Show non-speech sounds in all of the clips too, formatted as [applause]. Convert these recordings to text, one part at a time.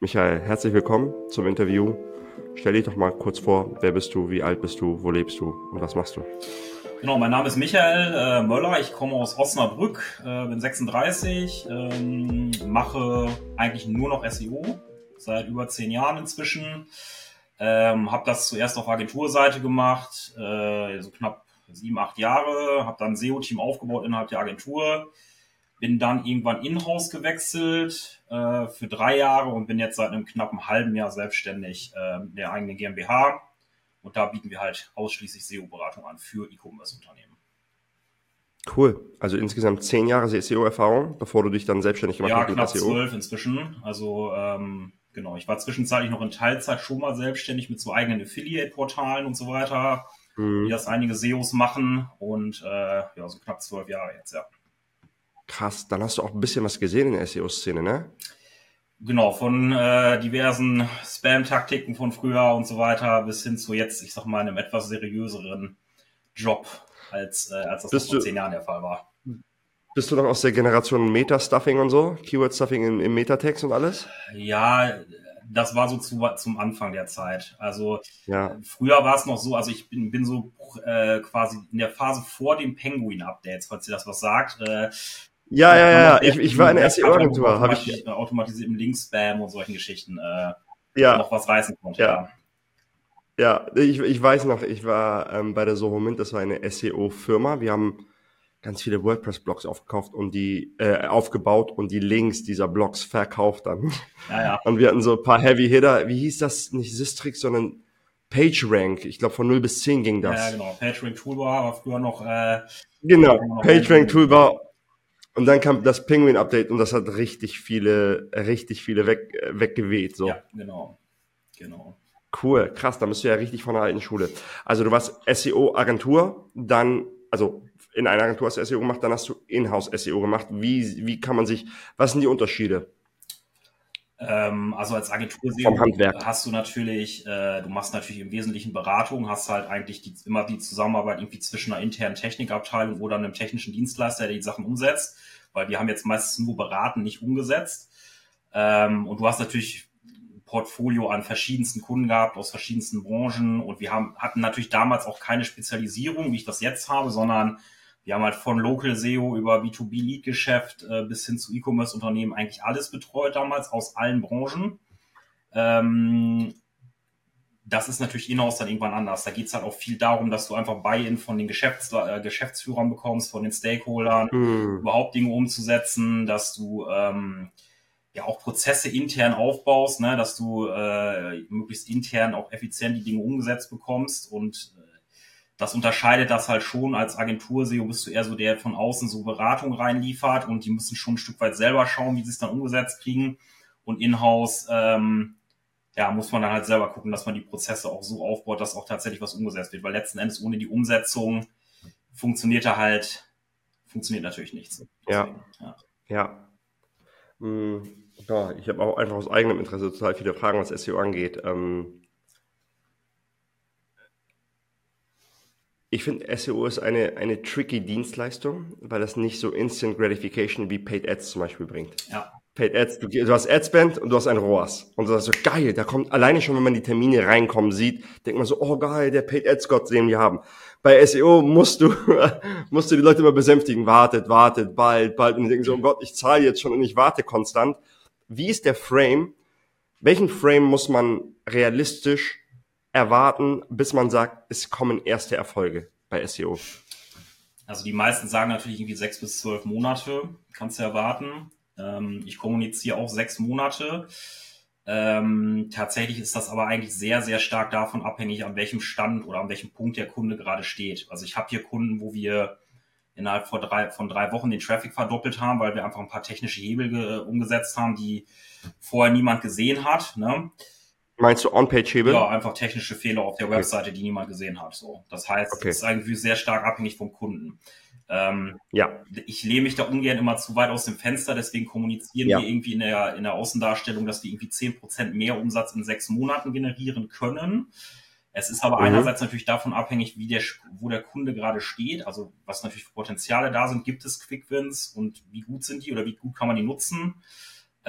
Michael, herzlich willkommen zum Interview. Stell dich doch mal kurz vor, wer bist du, wie alt bist du, wo lebst du und was machst du? Genau, mein Name ist Michael äh, Möller, ich komme aus Osnabrück, äh, bin 36, ähm, mache eigentlich nur noch SEO, seit über zehn Jahren inzwischen. Ähm, habe das zuerst auf Agenturseite gemacht, äh, so knapp sieben, acht Jahre, habe dann SEO-Team aufgebaut innerhalb der Agentur, bin dann irgendwann in-house gewechselt äh, für drei Jahre und bin jetzt seit einem knappen halben Jahr selbstständig äh, der eigenen GmbH. Und da bieten wir halt ausschließlich SEO-Beratung an für E-Commerce-Unternehmen. Cool. Also insgesamt zehn Jahre SEO-Erfahrung, bevor du dich dann selbstständig gemacht ja, hast mit knapp SEO? zwölf inzwischen. Also ähm, genau, ich war zwischenzeitlich noch in Teilzeit schon mal selbstständig mit so eigenen Affiliate-Portalen und so weiter, mhm. wie das einige SEOs machen. Und äh, ja, so knapp zwölf Jahre jetzt, ja. Krass, dann hast du auch ein bisschen was gesehen in der SEO-Szene, ne? Genau, von äh, diversen Spam-Taktiken von früher und so weiter bis hin zu jetzt, ich sag mal, einem etwas seriöseren Job, als, äh, als das vor zehn Jahren der Fall war. Bist du noch aus der Generation Meta-Stuffing und so? Keyword-Stuffing im, im Metatext und alles? Ja, das war so zu, zum Anfang der Zeit. Also ja. früher war es noch so, also ich bin, bin so äh, quasi in der Phase vor dem Penguin-Updates, falls ihr das was sagt. Äh, ja, ja, ja, ich, ich war in der SEO-Agentur. Habe ich automatisierten Link-Spam und solchen Geschichten äh, ja. noch was reißen konnte. Ja. Ja, ich, ich weiß noch, ich war ähm, bei der Soho Mint, das war eine SEO-Firma. Wir haben ganz viele WordPress-Blogs aufgekauft und die äh, aufgebaut und die Links dieser Blogs verkauft dann. Ja, ja. Und wir hatten so ein paar Heavy Hitter. Wie hieß das? Nicht Sistrix, sondern PageRank. Ich glaube von 0 bis 10 ging das. Ja, genau. PageRank Toolbar war früher noch. Äh, genau. PageRank Toolbar und dann kam das Penguin-Update und das hat richtig viele, richtig viele weg, weggeweht. So. Ja, genau. Genau. Cool, krass, da bist du ja richtig von der alten Schule. Also du warst SEO-Agentur, dann, also in einer Agentur hast du SEO gemacht, dann hast du Inhouse-SEO gemacht. Wie, wie kann man sich, was sind die Unterschiede? Ähm, also als Agentur hast du natürlich, äh, du machst natürlich im Wesentlichen Beratung, hast halt eigentlich die, immer die Zusammenarbeit irgendwie zwischen einer internen Technikabteilung oder einem technischen Dienstleister, der die Sachen umsetzt, weil wir haben jetzt meistens nur beraten, nicht umgesetzt. Ähm, und du hast natürlich ein Portfolio an verschiedensten Kunden gehabt aus verschiedensten Branchen und wir haben, hatten natürlich damals auch keine Spezialisierung, wie ich das jetzt habe, sondern wir haben halt von Local SEO über B2B-Lead-Geschäft äh, bis hin zu E-Commerce-Unternehmen eigentlich alles betreut damals aus allen Branchen. Ähm, das ist natürlich in-house dann irgendwann anders. Da geht es halt auch viel darum, dass du einfach Buy-in von den Geschäfts äh, Geschäftsführern bekommst, von den Stakeholdern, mhm. überhaupt Dinge umzusetzen, dass du ähm, ja auch Prozesse intern aufbaust, ne, dass du äh, möglichst intern auch effizient die Dinge umgesetzt bekommst und das unterscheidet das halt schon als Agentur SEO bist du eher so der von außen so Beratung reinliefert und die müssen schon ein Stück weit selber schauen, wie sie es dann umgesetzt kriegen und in-house ähm, ja, muss man dann halt selber gucken, dass man die Prozesse auch so aufbaut, dass auch tatsächlich was umgesetzt wird, weil letzten Endes ohne die Umsetzung funktioniert da halt, funktioniert natürlich nichts. Deswegen, ja. Ja. Hm, ja. ich habe auch einfach aus eigenem Interesse total viele Fragen, was SEO angeht. Ähm, Ich finde, SEO ist eine, eine tricky Dienstleistung, weil das nicht so Instant Gratification wie Paid Ads zum Beispiel bringt. Ja. Paid Ads, du, du hast Adspend und du hast ein ROAS. Und du sagst so, geil, da kommt, alleine schon, wenn man die Termine reinkommen sieht, denkt man so, oh geil, der Paid Ads Gott, den wir haben. Bei SEO musst du, [laughs] musst du die Leute immer besänftigen, wartet, wartet, bald, bald. Und die denken so, oh Gott, ich zahle jetzt schon und ich warte konstant. Wie ist der Frame? Welchen Frame muss man realistisch erwarten, bis man sagt, es kommen erste Erfolge bei SEO? Also die meisten sagen natürlich irgendwie sechs bis zwölf Monate, kannst du erwarten. Ähm, ich kommuniziere auch sechs Monate. Ähm, tatsächlich ist das aber eigentlich sehr, sehr stark davon abhängig, an welchem Stand oder an welchem Punkt der Kunde gerade steht. Also ich habe hier Kunden, wo wir innerhalb von drei, von drei Wochen den Traffic verdoppelt haben, weil wir einfach ein paar technische Hebel umgesetzt haben, die vorher niemand gesehen hat. Ne? Meinst du On-Page-Hebel? Ja, einfach technische Fehler auf der okay. Webseite, die niemand gesehen hat. So, das heißt, okay. es ist eigentlich sehr stark abhängig vom Kunden. Ähm, ja. Ich lehne mich da ungern immer zu weit aus dem Fenster, deswegen kommunizieren ja. wir irgendwie in der, in der Außendarstellung, dass wir irgendwie zehn Prozent mehr Umsatz in sechs Monaten generieren können. Es ist aber mhm. einerseits natürlich davon abhängig, wie der, wo der Kunde gerade steht, also was natürlich für Potenziale da sind, gibt es Quick Wins und wie gut sind die oder wie gut kann man die nutzen.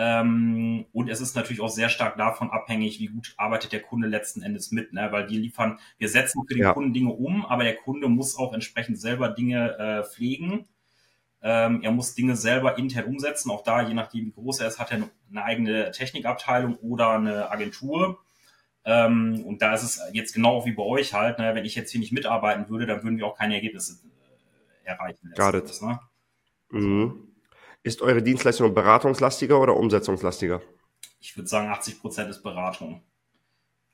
Ähm, und es ist natürlich auch sehr stark davon abhängig, wie gut arbeitet der Kunde letzten Endes mit, ne? weil wir liefern, wir setzen für den ja. Kunden Dinge um, aber der Kunde muss auch entsprechend selber Dinge äh, pflegen. Ähm, er muss Dinge selber intern umsetzen. Auch da, je nachdem, wie groß er ist, hat er eine eigene Technikabteilung oder eine Agentur. Ähm, und da ist es jetzt genau wie bei euch halt, ne? wenn ich jetzt hier nicht mitarbeiten würde, dann würden wir auch keine Ergebnisse äh, erreichen. Got it. Ne? Mhm. Ist eure Dienstleistung beratungslastiger oder umsetzungslastiger? Ich würde sagen, 80 Prozent ist Beratung.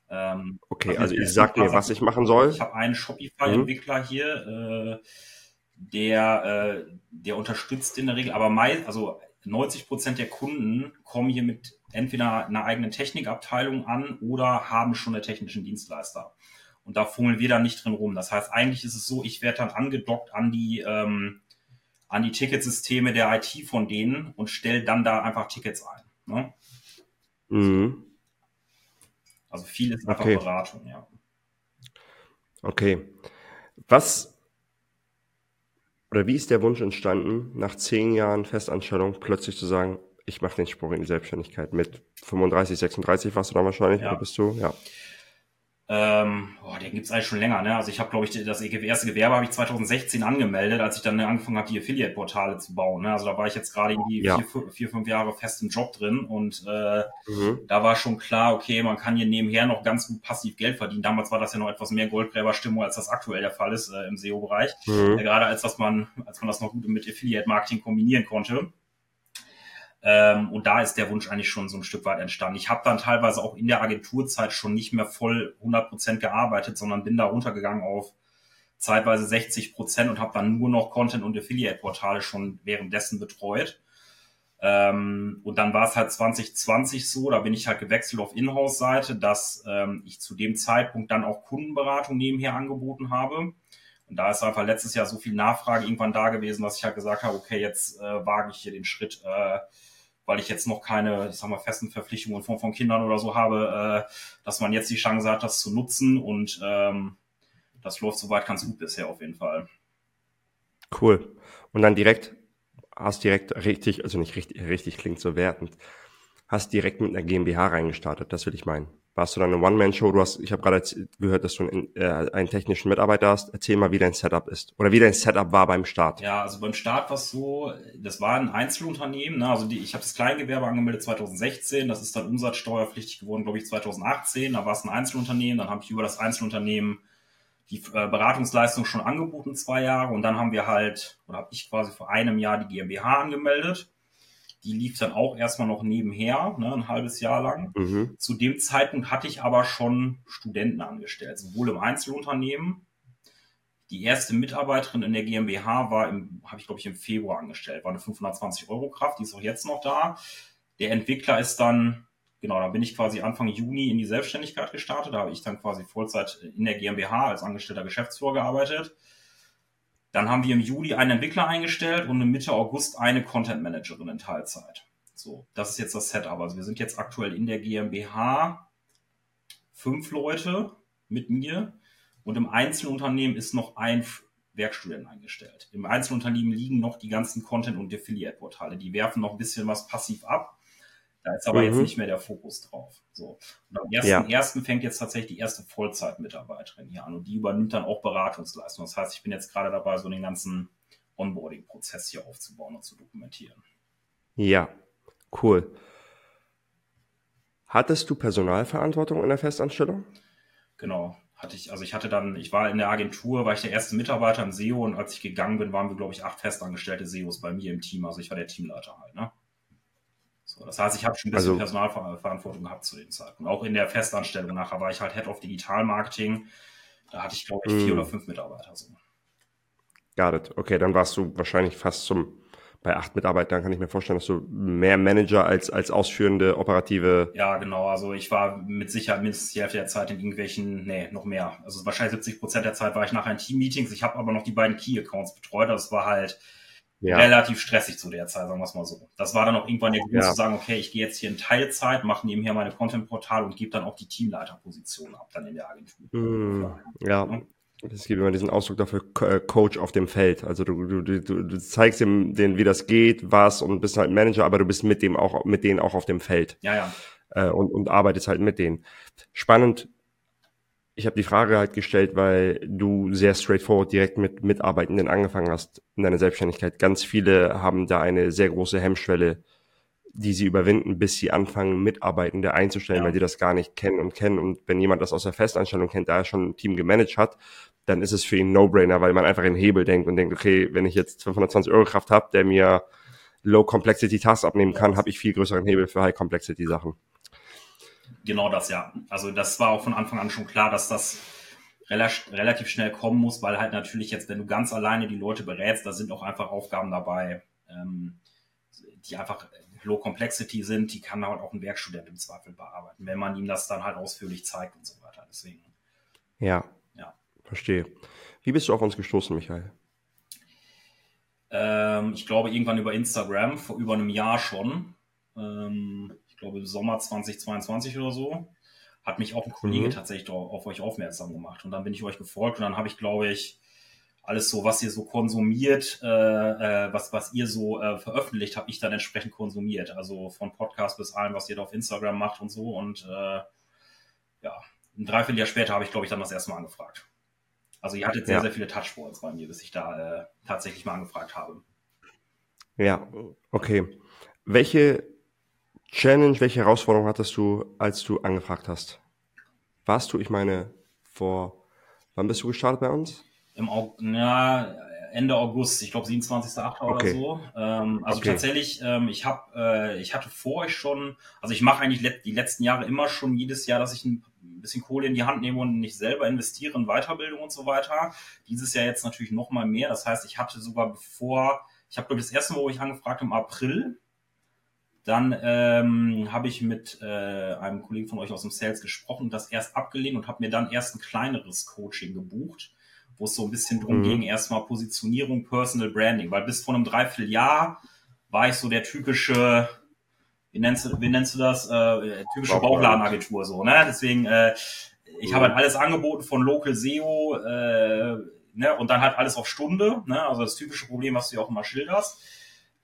Ähm, okay, also, also ich sag mir, was ich machen soll. Ich habe einen Shopify-Entwickler mhm. hier, äh, der, äh, der unterstützt in der Regel, aber meist, also 90 Prozent der Kunden kommen hier mit entweder einer eigenen Technikabteilung an oder haben schon einen technischen Dienstleister. Und da fummeln wir dann nicht drin rum. Das heißt, eigentlich ist es so, ich werde dann angedockt an die, ähm, an die Ticketsysteme der IT von denen und stelle dann da einfach Tickets ein. Ne? Mhm. Also viel ist einfach okay. Beratung, ja. Okay. Was oder wie ist der Wunsch entstanden, nach zehn Jahren Festanstellung plötzlich zu sagen, ich mache den Sprung in die Selbstständigkeit? Mit 35, 36 warst du dann wahrscheinlich, ja. oder bist du? Ja. Ähm, boah, den gibt's eigentlich schon länger, ne? Also ich habe, glaube ich, das erste Gewerbe habe ich 2016 angemeldet, als ich dann angefangen habe, die Affiliate-Portale zu bauen. Ne? Also da war ich jetzt gerade irgendwie ja. vier, vier, fünf Jahre fest im Job drin und äh, mhm. da war schon klar, okay, man kann hier nebenher noch ganz gut passiv Geld verdienen. Damals war das ja noch etwas mehr Goldgräberstimmung, als das aktuell der Fall ist äh, im SEO-Bereich. Mhm. Äh, gerade als dass man, als man das noch gut mit Affiliate-Marketing kombinieren konnte. Ähm, und da ist der Wunsch eigentlich schon so ein Stück weit entstanden. Ich habe dann teilweise auch in der Agenturzeit schon nicht mehr voll 100 Prozent gearbeitet, sondern bin da runtergegangen auf zeitweise 60 Prozent und habe dann nur noch Content- und Affiliate-Portale schon währenddessen betreut. Ähm, und dann war es halt 2020 so, da bin ich halt gewechselt auf Inhouse-Seite, dass ähm, ich zu dem Zeitpunkt dann auch Kundenberatung nebenher angeboten habe. Und da ist einfach letztes Jahr so viel Nachfrage irgendwann da gewesen, dass ich halt gesagt habe, okay, jetzt äh, wage ich hier den Schritt, äh, weil ich jetzt noch keine, ich sag mal, festen Verpflichtungen in Form von Kindern oder so habe, äh, dass man jetzt die Chance hat, das zu nutzen und ähm, das läuft soweit ganz gut bisher auf jeden Fall. Cool. Und dann direkt, hast direkt richtig, also nicht richtig, richtig klingt so wertend, hast direkt mit einer GmbH reingestartet, das will ich meinen warst du dann eine One-Man-Show? Du hast, ich habe gerade gehört, dass du einen, äh, einen technischen Mitarbeiter hast. Erzähl mal, wie dein Setup ist oder wie dein Setup war beim Start. Ja, also beim Start war es so, das war ein Einzelunternehmen. Ne? Also die, ich habe das Kleingewerbe angemeldet 2016. Das ist dann umsatzsteuerpflichtig geworden, glaube ich, 2018. Da war es ein Einzelunternehmen. Dann habe ich über das Einzelunternehmen die äh, Beratungsleistung schon angeboten, zwei Jahre. Und dann haben wir halt, oder habe ich quasi vor einem Jahr die GmbH angemeldet die lief dann auch erstmal noch nebenher, ne, ein halbes Jahr lang. Mhm. Zu dem Zeitpunkt hatte ich aber schon Studenten angestellt, sowohl im Einzelunternehmen. Die erste Mitarbeiterin in der GmbH war habe ich glaube ich im Februar angestellt, war eine 520 Euro Kraft, die ist auch jetzt noch da. Der Entwickler ist dann, genau, da bin ich quasi Anfang Juni in die Selbstständigkeit gestartet. Da habe ich dann quasi Vollzeit in der GmbH als angestellter Geschäftsführer gearbeitet. Dann haben wir im Juli einen Entwickler eingestellt und im Mitte August eine Content Managerin in Teilzeit. So, das ist jetzt das Setup. Also wir sind jetzt aktuell in der GmbH fünf Leute mit mir und im Einzelunternehmen ist noch ein Werkstudent eingestellt. Im Einzelunternehmen liegen noch die ganzen Content- und Affiliate-Portale. Die werfen noch ein bisschen was passiv ab. Da ist aber mhm. jetzt nicht mehr der Fokus drauf. So. Und am ersten, ja. ersten fängt jetzt tatsächlich die erste Vollzeitmitarbeiterin hier an und die übernimmt dann auch Beratungsleistung. Das heißt, ich bin jetzt gerade dabei, so den ganzen Onboarding-Prozess hier aufzubauen und zu dokumentieren. Ja, cool. Hattest du Personalverantwortung in der Festanstellung? Genau, hatte ich. Also ich hatte dann, ich war in der Agentur, war ich der erste Mitarbeiter im SEO und als ich gegangen bin, waren wir, glaube ich, acht festangestellte SEOs bei mir im Team. Also ich war der Teamleiter halt, ne? So, das heißt, ich habe schon ein bisschen also, Personalverantwortung gehabt zu dem Zeitpunkt. Auch in der Festanstellung nachher war ich halt Head of Digital Marketing. Da hatte ich, glaube ich, vier mm. oder fünf Mitarbeiter. So. Got it. Okay, dann warst du wahrscheinlich fast zum, bei acht Mitarbeitern kann ich mir vorstellen, dass du mehr Manager als, als ausführende operative. Ja, genau. Also ich war mit Sicherheit mindestens die Hälfte der Zeit in irgendwelchen, nee, noch mehr. Also wahrscheinlich 70 Prozent der Zeit war ich nachher in Team-Meetings. Ich habe aber noch die beiden Key-Accounts betreut. Das war halt, ja. relativ stressig zu der Zeit, sagen wir es mal so. Das war dann auch irgendwann der Grund ja. zu sagen, okay, ich gehe jetzt hier in Teilzeit, mache nebenher meine Content-Portal und gebe dann auch die Teamleiterposition ab, dann in der Agentur. Mm, ja. Es gibt immer diesen Ausdruck dafür, äh, Coach auf dem Feld. Also du, du, du, du zeigst dem, denen, wie das geht, was und bist halt Manager, aber du bist mit dem auch, mit denen auch auf dem Feld. Ja, ja. Äh, und, und arbeitest halt mit denen. Spannend. Ich habe die Frage halt gestellt, weil du sehr straightforward direkt mit Mitarbeitenden angefangen hast in deiner Selbstständigkeit. Ganz viele haben da eine sehr große Hemmschwelle, die sie überwinden, bis sie anfangen, Mitarbeitende einzustellen, ja. weil die das gar nicht kennen und kennen. Und wenn jemand das aus der Festanstellung kennt, da er schon ein Team gemanagt hat, dann ist es für ihn No-Brainer, weil man einfach in Hebel denkt und denkt, okay, wenn ich jetzt 520 Euro Kraft habe, der mir Low-Complexity-Tasks abnehmen kann, habe ich viel größeren Hebel für High-Complexity-Sachen. Genau das, ja. Also das war auch von Anfang an schon klar, dass das relativ schnell kommen muss, weil halt natürlich jetzt, wenn du ganz alleine die Leute berätst, da sind auch einfach Aufgaben dabei, ähm, die einfach Low Complexity sind, die kann halt auch ein Werkstudent im Zweifel bearbeiten, wenn man ihm das dann halt ausführlich zeigt und so weiter. Deswegen. Ja. Ja. Verstehe. Wie bist du auf uns gestoßen, Michael? Ähm, ich glaube, irgendwann über Instagram, vor über einem Jahr schon. Ähm, ich glaube, Sommer 2022 oder so. Hat mich auch ein Kollege mhm. tatsächlich auf euch aufmerksam gemacht. Und dann bin ich euch gefolgt und dann habe ich, glaube ich, alles so, was ihr so konsumiert, äh, äh, was, was ihr so äh, veröffentlicht, habe ich dann entsprechend konsumiert. Also von Podcast bis allem, was ihr da auf Instagram macht und so. Und äh, ja, ein Dreivierteljahr später habe ich, glaube ich, dann das erste Mal angefragt. Also ihr hattet sehr, ja. sehr viele Touchpoints bei mir, bis ich da äh, tatsächlich mal angefragt habe. Ja, okay. Welche Challenge, welche Herausforderung hattest du, als du angefragt hast? Warst du, ich meine, vor, wann bist du gestartet bei uns? im ja, Ende August, ich glaube 27.8. Okay. oder so. Ähm, also okay. tatsächlich, ähm, ich habe, äh, ich hatte vor euch schon, also ich mache eigentlich let die letzten Jahre immer schon jedes Jahr, dass ich ein bisschen Kohle in die Hand nehme und nicht selber investiere in Weiterbildung und so weiter. Dieses Jahr jetzt natürlich noch mal mehr. Das heißt, ich hatte sogar bevor, ich habe glaube das erste Mal, wo ich angefragt im April, dann ähm, habe ich mit äh, einem Kollegen von euch aus dem Sales gesprochen, das erst abgelehnt und habe mir dann erst ein kleineres Coaching gebucht wo es so ein bisschen drum mhm. ging, erstmal Positionierung, Personal Branding, weil bis vor einem Dreivierteljahr war ich so der typische, wie nennst du, wie nennst du das, äh, typische Bauchladenagentur so, ne? Deswegen, äh, ich mhm. habe halt alles angeboten von Local SEO, äh, ne? Und dann halt alles auf Stunde, ne? Also das typische Problem, was du ja auch immer schilderst.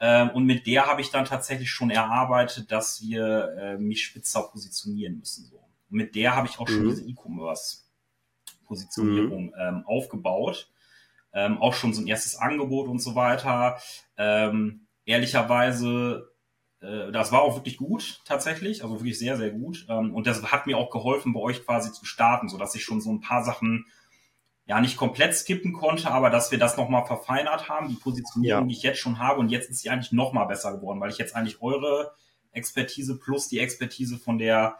Ähm, und mit der habe ich dann tatsächlich schon erarbeitet, dass wir äh, mich spitzer positionieren müssen. So. Und mit der habe ich auch schon mhm. diese E-Commerce Positionierung mhm. ähm, aufgebaut. Ähm, auch schon so ein erstes Angebot und so weiter. Ähm, ehrlicherweise, äh, das war auch wirklich gut tatsächlich, also wirklich sehr, sehr gut. Ähm, und das hat mir auch geholfen, bei euch quasi zu starten, so dass ich schon so ein paar Sachen ja nicht komplett skippen konnte, aber dass wir das nochmal verfeinert haben, die Positionierung, ja. die ich jetzt schon habe. Und jetzt ist sie eigentlich nochmal besser geworden, weil ich jetzt eigentlich eure Expertise plus die Expertise von der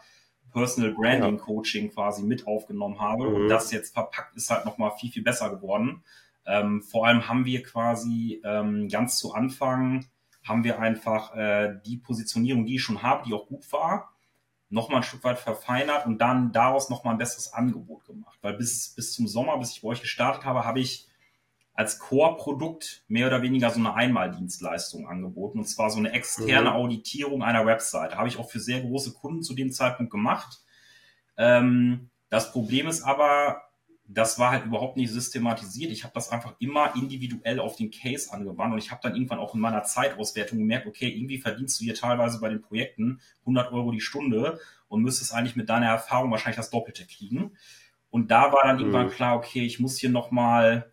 Personal Branding Coaching quasi mit aufgenommen habe. Mhm. Und das jetzt verpackt ist halt nochmal viel, viel besser geworden. Ähm, vor allem haben wir quasi ähm, ganz zu Anfang haben wir einfach äh, die Positionierung, die ich schon habe, die auch gut war, nochmal ein Stück weit verfeinert und dann daraus nochmal ein besseres Angebot gemacht. Weil bis, bis zum Sommer, bis ich bei euch gestartet habe, habe ich als Core-Produkt mehr oder weniger so eine Einmaldienstleistung angeboten. Und zwar so eine externe mhm. Auditierung einer Webseite. Habe ich auch für sehr große Kunden zu dem Zeitpunkt gemacht. Ähm, das Problem ist aber, das war halt überhaupt nicht systematisiert. Ich habe das einfach immer individuell auf den Case angewandt und ich habe dann irgendwann auch in meiner Zeitauswertung gemerkt, okay, irgendwie verdienst du hier teilweise bei den Projekten 100 Euro die Stunde und müsstest eigentlich mit deiner Erfahrung wahrscheinlich das Doppelte kriegen. Und da war dann mhm. irgendwann klar, okay, ich muss hier nochmal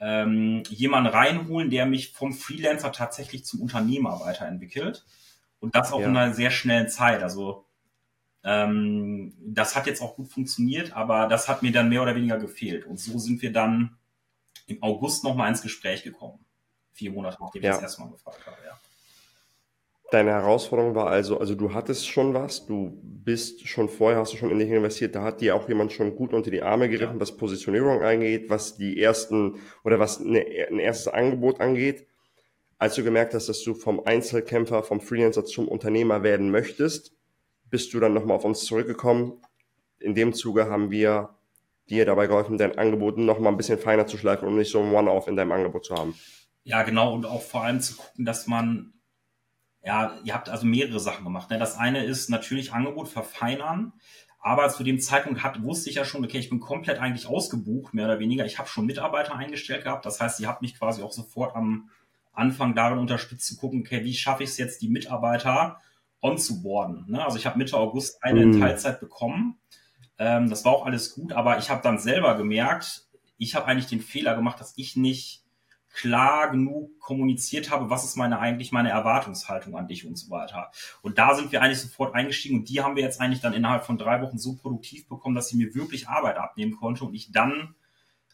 ähm, jemanden reinholen, der mich vom Freelancer tatsächlich zum Unternehmer weiterentwickelt. Und das auch ja. in einer sehr schnellen Zeit. Also ähm, das hat jetzt auch gut funktioniert, aber das hat mir dann mehr oder weniger gefehlt. Und so sind wir dann im August nochmal ins Gespräch gekommen. Vier Monate nachdem ja. ich das erste Mal gefragt habe, ja. Deine Herausforderung war also, also du hattest schon was, du bist schon vorher, hast du schon in dich investiert, da hat dir auch jemand schon gut unter die Arme gegriffen, ja. was Positionierung angeht, was die ersten oder was eine, ein erstes Angebot angeht. Als du gemerkt hast, dass du vom Einzelkämpfer, vom Freelancer zum Unternehmer werden möchtest, bist du dann nochmal auf uns zurückgekommen. In dem Zuge haben wir dir dabei geholfen, dein Angebot nochmal ein bisschen feiner zu schleifen, um nicht so ein One-Off in deinem Angebot zu haben. Ja, genau, und auch vor allem zu gucken, dass man ja, ihr habt also mehrere Sachen gemacht. Ne? Das eine ist natürlich Angebot verfeinern, Aber zu dem Zeitpunkt hat, wusste ich ja schon, okay, ich bin komplett eigentlich ausgebucht, mehr oder weniger. Ich habe schon Mitarbeiter eingestellt gehabt. Das heißt, sie hat mich quasi auch sofort am Anfang darin unterstützt zu gucken, okay, wie schaffe ich es jetzt, die Mitarbeiter onzuboarden. Ne? Also ich habe Mitte August eine in mhm. Teilzeit bekommen. Ähm, das war auch alles gut, aber ich habe dann selber gemerkt, ich habe eigentlich den Fehler gemacht, dass ich nicht klar genug kommuniziert habe, was ist meine eigentlich meine Erwartungshaltung an dich und so weiter. Und da sind wir eigentlich sofort eingestiegen und die haben wir jetzt eigentlich dann innerhalb von drei Wochen so produktiv bekommen, dass sie mir wirklich Arbeit abnehmen konnte und ich dann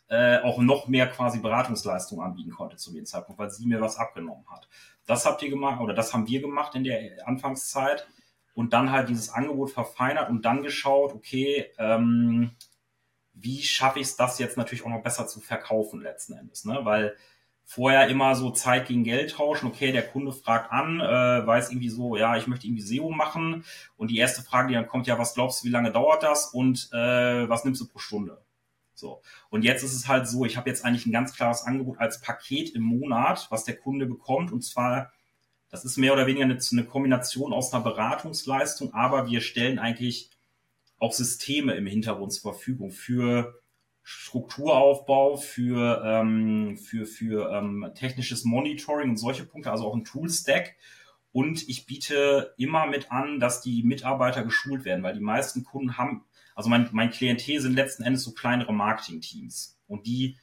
äh, auch noch mehr quasi Beratungsleistung anbieten konnte zu dem Zeitpunkt, weil sie mir was abgenommen hat. Das habt ihr gemacht oder das haben wir gemacht in der Anfangszeit und dann halt dieses Angebot verfeinert und dann geschaut, okay, ähm, wie schaffe ich es, das jetzt natürlich auch noch besser zu verkaufen letzten Endes, ne? Weil vorher immer so Zeit gegen Geld tauschen. Okay, der Kunde fragt an, äh, weiß irgendwie so, ja, ich möchte irgendwie SEO machen. Und die erste Frage, die dann kommt, ja, was glaubst du, wie lange dauert das und äh, was nimmst du pro Stunde? So. Und jetzt ist es halt so, ich habe jetzt eigentlich ein ganz klares Angebot als Paket im Monat, was der Kunde bekommt. Und zwar, das ist mehr oder weniger eine, eine Kombination aus einer Beratungsleistung, aber wir stellen eigentlich auch Systeme im Hintergrund zur Verfügung für Strukturaufbau, für, ähm, für, für ähm, technisches Monitoring und solche Punkte, also auch ein Tool-Stack. Und ich biete immer mit an, dass die Mitarbeiter geschult werden, weil die meisten Kunden haben, also mein, mein Klientel sind letzten Endes so kleinere Marketing-Teams. Und die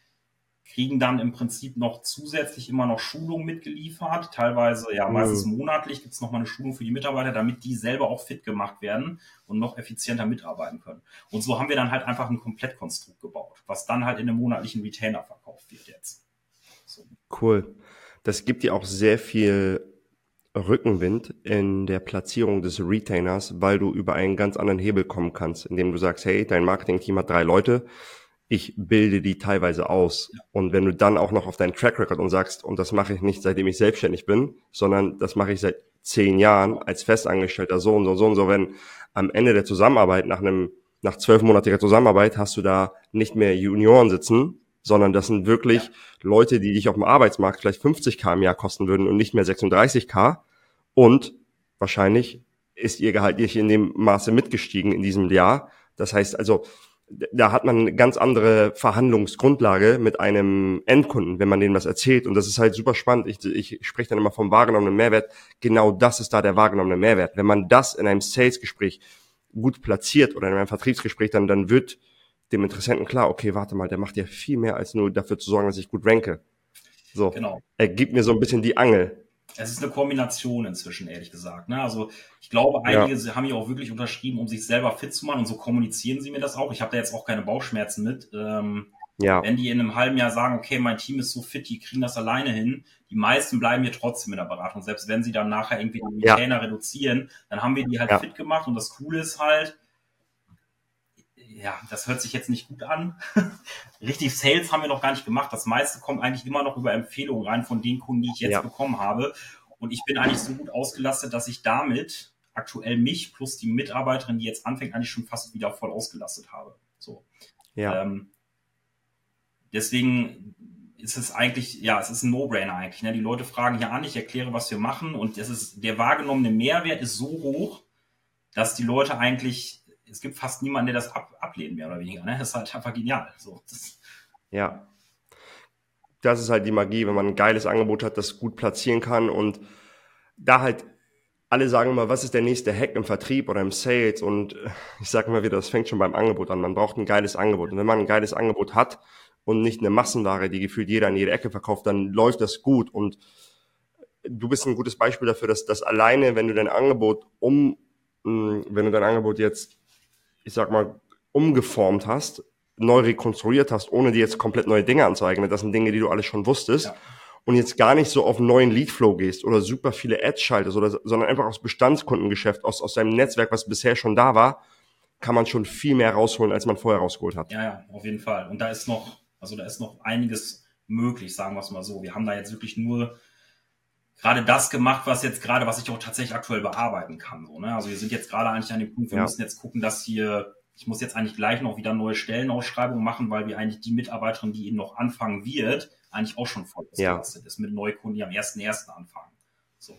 kriegen dann im Prinzip noch zusätzlich immer noch Schulungen mitgeliefert. Teilweise, ja, meistens mhm. monatlich gibt es nochmal eine Schulung für die Mitarbeiter, damit die selber auch fit gemacht werden und noch effizienter mitarbeiten können. Und so haben wir dann halt einfach ein Komplettkonstrukt gebaut, was dann halt in einem monatlichen Retainer verkauft wird jetzt. So. Cool. Das gibt dir auch sehr viel Rückenwind in der Platzierung des Retainers, weil du über einen ganz anderen Hebel kommen kannst, indem du sagst, hey, dein Marketing-Team hat drei Leute, ich bilde die teilweise aus. Und wenn du dann auch noch auf deinen Track Record und sagst, und das mache ich nicht, seitdem ich selbstständig bin, sondern das mache ich seit zehn Jahren als Festangestellter, so und so, so und so, wenn am Ende der Zusammenarbeit, nach einem, nach zwölfmonatiger Zusammenarbeit, hast du da nicht mehr Junioren sitzen, sondern das sind wirklich ja. Leute, die dich auf dem Arbeitsmarkt vielleicht 50k im Jahr kosten würden und nicht mehr 36k. Und wahrscheinlich ist ihr Gehalt nicht in dem Maße mitgestiegen in diesem Jahr. Das heißt also, da hat man eine ganz andere Verhandlungsgrundlage mit einem Endkunden, wenn man denen was erzählt. Und das ist halt super spannend. Ich, ich spreche dann immer vom wahrgenommenen Mehrwert. Genau das ist da der wahrgenommene Mehrwert. Wenn man das in einem Sales-Gespräch gut platziert oder in einem Vertriebsgespräch, dann, dann wird dem Interessenten klar, okay, warte mal, der macht ja viel mehr als nur dafür zu sorgen, dass ich gut ranke. So, genau. er gibt mir so ein bisschen die Angel. Es ist eine Kombination inzwischen, ehrlich gesagt. Ne? Also ich glaube, einige ja. haben ja auch wirklich unterschrieben, um sich selber fit zu machen und so kommunizieren sie mir das auch. Ich habe da jetzt auch keine Bauchschmerzen mit. Ähm, ja. Wenn die in einem halben Jahr sagen, okay, mein Team ist so fit, die kriegen das alleine hin, die meisten bleiben hier trotzdem in der Beratung. Selbst wenn sie dann nachher irgendwie den ja. Trainer reduzieren, dann haben wir die halt ja. fit gemacht und das Coole ist halt, ja, das hört sich jetzt nicht gut an. [laughs] Richtig Sales haben wir noch gar nicht gemacht. Das meiste kommt eigentlich immer noch über Empfehlungen rein von den Kunden, die ich jetzt ja. bekommen habe. Und ich bin eigentlich so gut ausgelastet, dass ich damit aktuell mich plus die Mitarbeiterin, die jetzt anfängt, eigentlich schon fast wieder voll ausgelastet habe. So. Ja. Ähm, deswegen ist es eigentlich, ja, es ist ein No-Brainer eigentlich. Ne? Die Leute fragen hier an, ich erkläre, was wir machen und das ist, der wahrgenommene Mehrwert ist so hoch, dass die Leute eigentlich es gibt fast niemanden, der das ab, ablehnt, mehr oder weniger. Ne? Das ist halt einfach genial. So, das ja. Das ist halt die Magie, wenn man ein geiles Angebot hat, das gut platzieren kann und da halt alle sagen immer, was ist der nächste Hack im Vertrieb oder im Sales? Und äh, ich sage immer wieder, das fängt schon beim Angebot an. Man braucht ein geiles Angebot. Und wenn man ein geiles Angebot hat und nicht eine Massenware, die gefühlt jeder in jede Ecke verkauft, dann läuft das gut. Und du bist ein gutes Beispiel dafür, dass das alleine, wenn du dein Angebot um, wenn du dein Angebot jetzt ich sag mal, umgeformt hast, neu rekonstruiert hast, ohne dir jetzt komplett neue Dinge anzueignen. Das sind Dinge, die du alles schon wusstest. Ja. Und jetzt gar nicht so auf einen neuen Leadflow gehst oder super viele Ads schaltest, oder, sondern einfach aus Bestandskundengeschäft, aus, aus deinem Netzwerk, was bisher schon da war, kann man schon viel mehr rausholen, als man vorher rausgeholt hat. Ja, ja, auf jeden Fall. Und da ist noch, also da ist noch einiges möglich, sagen wir es mal so. Wir haben da jetzt wirklich nur gerade das gemacht, was jetzt gerade, was ich auch tatsächlich aktuell bearbeiten kann. So, ne? Also wir sind jetzt gerade eigentlich an dem Punkt, wir ja. müssen jetzt gucken, dass hier, ich muss jetzt eigentlich gleich noch wieder neue Stellenausschreibungen machen, weil wir eigentlich die Mitarbeiterin, die eben noch anfangen wird, eigentlich auch schon voll ja. ist mit Neukunden, die am 1.1. anfangen. So.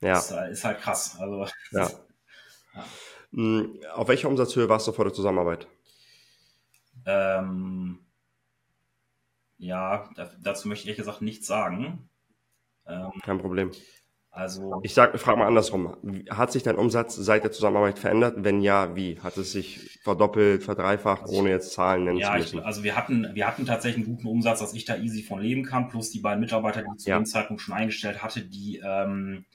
Ja. Das ist, ist halt krass. Also, ja. [laughs] ja. Hm, auf welcher Umsatzhöhe warst du vor der Zusammenarbeit? Ähm, ja, dazu möchte ich ehrlich gesagt nichts sagen. Ähm, Kein Problem. Also ich sag, frage mal andersrum. Hat sich dein Umsatz seit der Zusammenarbeit verändert? Wenn ja, wie? Hat es sich verdoppelt, verdreifacht, also ohne jetzt Zahlen nennen ja, zu müssen? Ich, also wir hatten, wir hatten tatsächlich einen guten Umsatz, dass ich da easy von leben kann, plus die beiden Mitarbeiter, die ich zu ja. dem Zeitpunkt schon eingestellt hatte, die, ähm,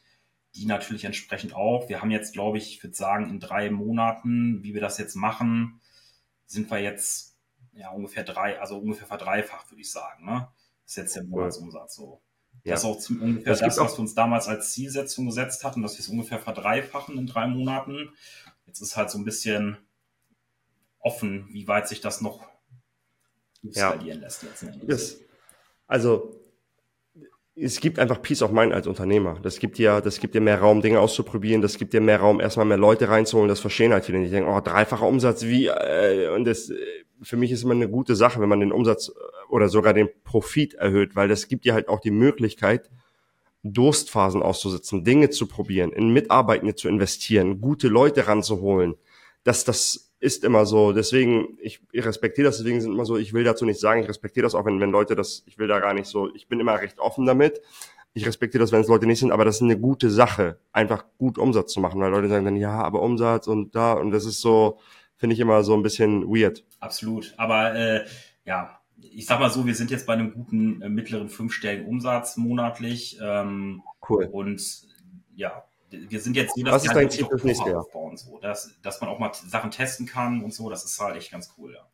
die natürlich entsprechend auch. Wir haben jetzt, glaube ich, ich würde sagen, in drei Monaten, wie wir das jetzt machen, sind wir jetzt ja ungefähr drei, also ungefähr verdreifacht, würde ich sagen. Ne? Das ist jetzt der Monatsumsatz so. Ja. Das ist auch zum, ungefähr das, das was wir uns damals als Zielsetzung gesetzt hatten, dass wir es ungefähr verdreifachen in drei Monaten. Jetzt ist halt so ein bisschen offen, wie weit sich das noch skalieren ja. lässt letzten Endes. Das, also es gibt einfach Peace of Mind als Unternehmer. Das gibt dir, das gibt dir mehr Raum, Dinge auszuprobieren. Das gibt dir mehr Raum, erstmal mehr Leute reinzuholen. Das verstehen halt viele nicht. Die denken, oh, dreifacher Umsatz, wie? Äh, und das, äh, für mich ist immer eine gute Sache, wenn man den Umsatz äh, oder sogar den Profit erhöht, weil das gibt dir halt auch die Möglichkeit, Durstphasen auszusetzen, Dinge zu probieren, in Mitarbeitende zu investieren, gute Leute ranzuholen. Das, das ist immer so. Deswegen, ich, ich respektiere das, deswegen sind immer so, ich will dazu nicht sagen, ich respektiere das auch, wenn, wenn Leute das, ich will da gar nicht so, ich bin immer recht offen damit. Ich respektiere das, wenn es Leute nicht sind, aber das ist eine gute Sache, einfach gut Umsatz zu machen, weil Leute sagen dann, ja, aber Umsatz und da, und das ist so, finde ich immer so ein bisschen weird. Absolut. Aber äh, ja, ich sag mal so, wir sind jetzt bei einem guten äh, mittleren fünfstelligen Umsatz monatlich. Ähm, cool. Und ja, wir sind jetzt so, dass Was ist dein Ziel fürs nächste Jahr? aufbauen, so, dass, dass man auch mal Sachen testen kann und so. Das ist halt echt ganz cool, ja.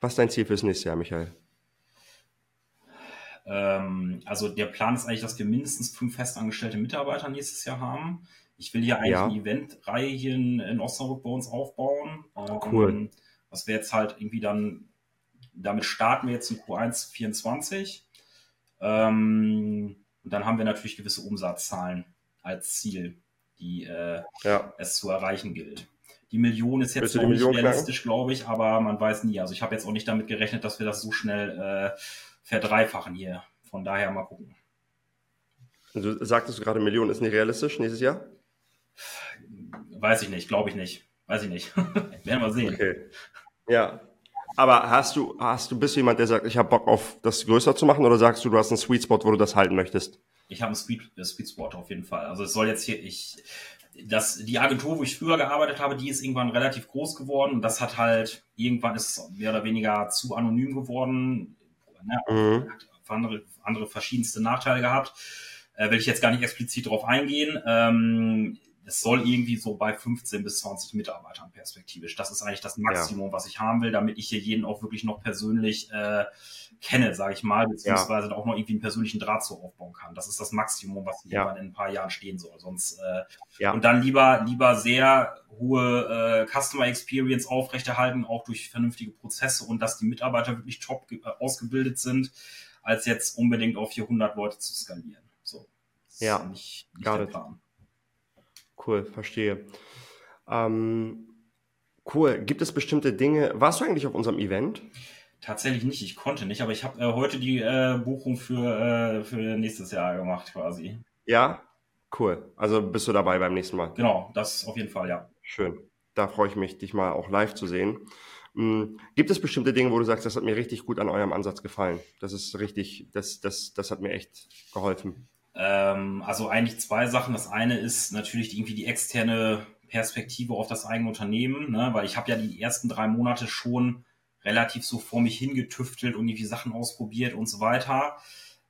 Was ist dein Ziel fürs nächste Jahr, Michael? Ähm, also der Plan ist eigentlich, dass wir mindestens fünf festangestellte Mitarbeiter nächstes Jahr haben. Ich will hier eigentlich ja. eine Eventreihe hier in, in Osnabrück bei uns aufbauen. Cool. Ähm, was wir jetzt halt irgendwie dann, damit starten wir jetzt in Q1 24. Ähm, und dann haben wir natürlich gewisse Umsatzzahlen als Ziel, die äh, ja. es zu erreichen gilt. Die Million ist jetzt noch nicht realistisch, glaube ich, aber man weiß nie. Also ich habe jetzt auch nicht damit gerechnet, dass wir das so schnell äh, verdreifachen hier. Von daher mal gucken. Also sagtest du gerade, Million ist nicht realistisch nächstes Jahr? Weiß ich nicht, glaube ich nicht. Weiß ich nicht. [laughs] Werden wir sehen. Okay. Ja. Aber hast du, hast du, bist du jemand, der sagt, ich habe Bock auf das größer zu machen oder sagst du, du hast einen Sweet Spot, wo du das halten möchtest? Ich habe einen Sweet, äh, Spot auf jeden Fall. Also es soll jetzt hier, ich, das, die Agentur, wo ich früher gearbeitet habe, die ist irgendwann relativ groß geworden und das hat halt, irgendwann ist mehr oder weniger zu anonym geworden. Ne? Mhm. Hat andere, andere verschiedenste Nachteile gehabt. Äh, will ich jetzt gar nicht explizit darauf eingehen. Ähm, es soll irgendwie so bei 15 bis 20 Mitarbeitern perspektivisch. Das ist eigentlich das Maximum, ja. was ich haben will, damit ich hier jeden auch wirklich noch persönlich äh, kenne, sage ich mal, beziehungsweise ja. auch noch irgendwie einen persönlichen Draht zu aufbauen kann. Das ist das Maximum, was ja. in ein paar Jahren stehen soll. Sonst äh, ja. und dann lieber lieber sehr hohe äh, Customer Experience aufrechterhalten, auch durch vernünftige Prozesse und dass die Mitarbeiter wirklich top äh, ausgebildet sind, als jetzt unbedingt auf 400 Leute zu skalieren. So. ja, nicht, nicht der Plan. Cool, verstehe. Ähm, cool. Gibt es bestimmte Dinge? Warst du eigentlich auf unserem Event? Tatsächlich nicht, ich konnte nicht, aber ich habe äh, heute die äh, Buchung für, äh, für nächstes Jahr gemacht quasi. Ja, cool. Also bist du dabei beim nächsten Mal? Genau, das auf jeden Fall, ja. Schön. Da freue ich mich, dich mal auch live zu sehen. Mhm. Gibt es bestimmte Dinge, wo du sagst, das hat mir richtig gut an eurem Ansatz gefallen? Das ist richtig, das, das, das hat mir echt geholfen. Ähm, also eigentlich zwei Sachen. Das eine ist natürlich irgendwie die externe Perspektive auf das eigene Unternehmen, ne? weil ich habe ja die ersten drei Monate schon relativ so vor mich hingetüftelt und irgendwie Sachen ausprobiert und so weiter.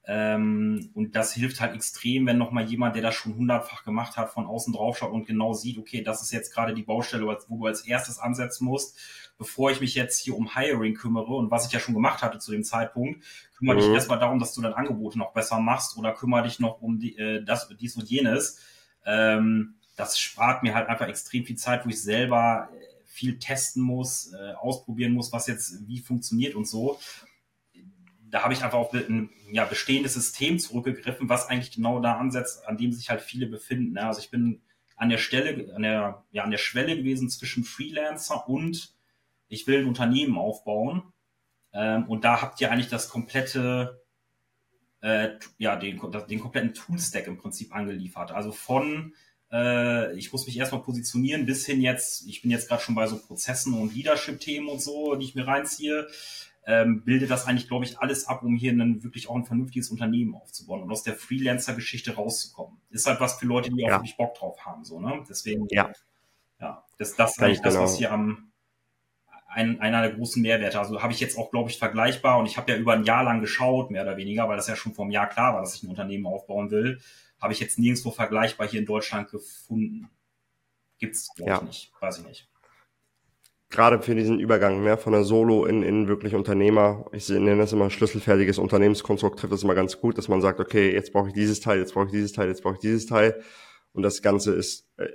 Ähm, und das hilft halt extrem, wenn nochmal jemand, der das schon hundertfach gemacht hat, von außen draufschaut und genau sieht, okay, das ist jetzt gerade die Baustelle, wo du als erstes ansetzen musst, bevor ich mich jetzt hier um Hiring kümmere und was ich ja schon gemacht hatte zu dem Zeitpunkt, kümmere mhm. dich erstmal darum, dass du dein Angebot noch besser machst oder kümmere dich noch um die, äh, das, dies und jenes. Ähm, das spart mir halt einfach extrem viel Zeit, wo ich selber viel testen muss, äh, ausprobieren muss, was jetzt wie funktioniert und so. Da habe ich einfach auf ein ja, bestehendes System zurückgegriffen, was eigentlich genau da ansetzt, an dem sich halt viele befinden. Ne? Also ich bin an der Stelle, an der, ja, an der Schwelle gewesen zwischen Freelancer und ich will ein Unternehmen aufbauen. Ähm, und da habt ihr eigentlich das komplette, äh, ja, den, den kompletten Toolstack im Prinzip angeliefert. Also von Äh, ich muss mich erstmal positionieren, bis hin jetzt, ich bin jetzt gerade schon bei so Prozessen und Leadership-Themen und so, die ich mir reinziehe. Ähm, bilde das eigentlich, glaube ich, alles ab, um hier ein, wirklich auch ein vernünftiges Unternehmen aufzubauen und aus der Freelancer-Geschichte rauszukommen. Ist halt was für Leute, die auch wirklich Bock drauf haben, so, ne? Deswegen, ja, ja das, das ist eigentlich das, was genau. hier am, ein, einer der großen Mehrwerte. Also habe ich jetzt auch, glaube ich, vergleichbar und ich habe ja über ein Jahr lang geschaut, mehr oder weniger, weil das ja schon vor einem Jahr klar war, dass ich ein Unternehmen aufbauen will habe ich jetzt nirgendwo vergleichbar hier in Deutschland gefunden. Gibt's, glaube ja. ich, nicht. Weiß ich nicht. Gerade für diesen Übergang ne, von der Solo in, in wirklich Unternehmer, ich nenne das immer schlüsselfertiges Unternehmenskonstrukt, trifft das immer ganz gut, dass man sagt, okay, jetzt brauche ich dieses Teil, jetzt brauche ich dieses Teil, jetzt brauche ich dieses Teil. Und das Ganze ist, äh,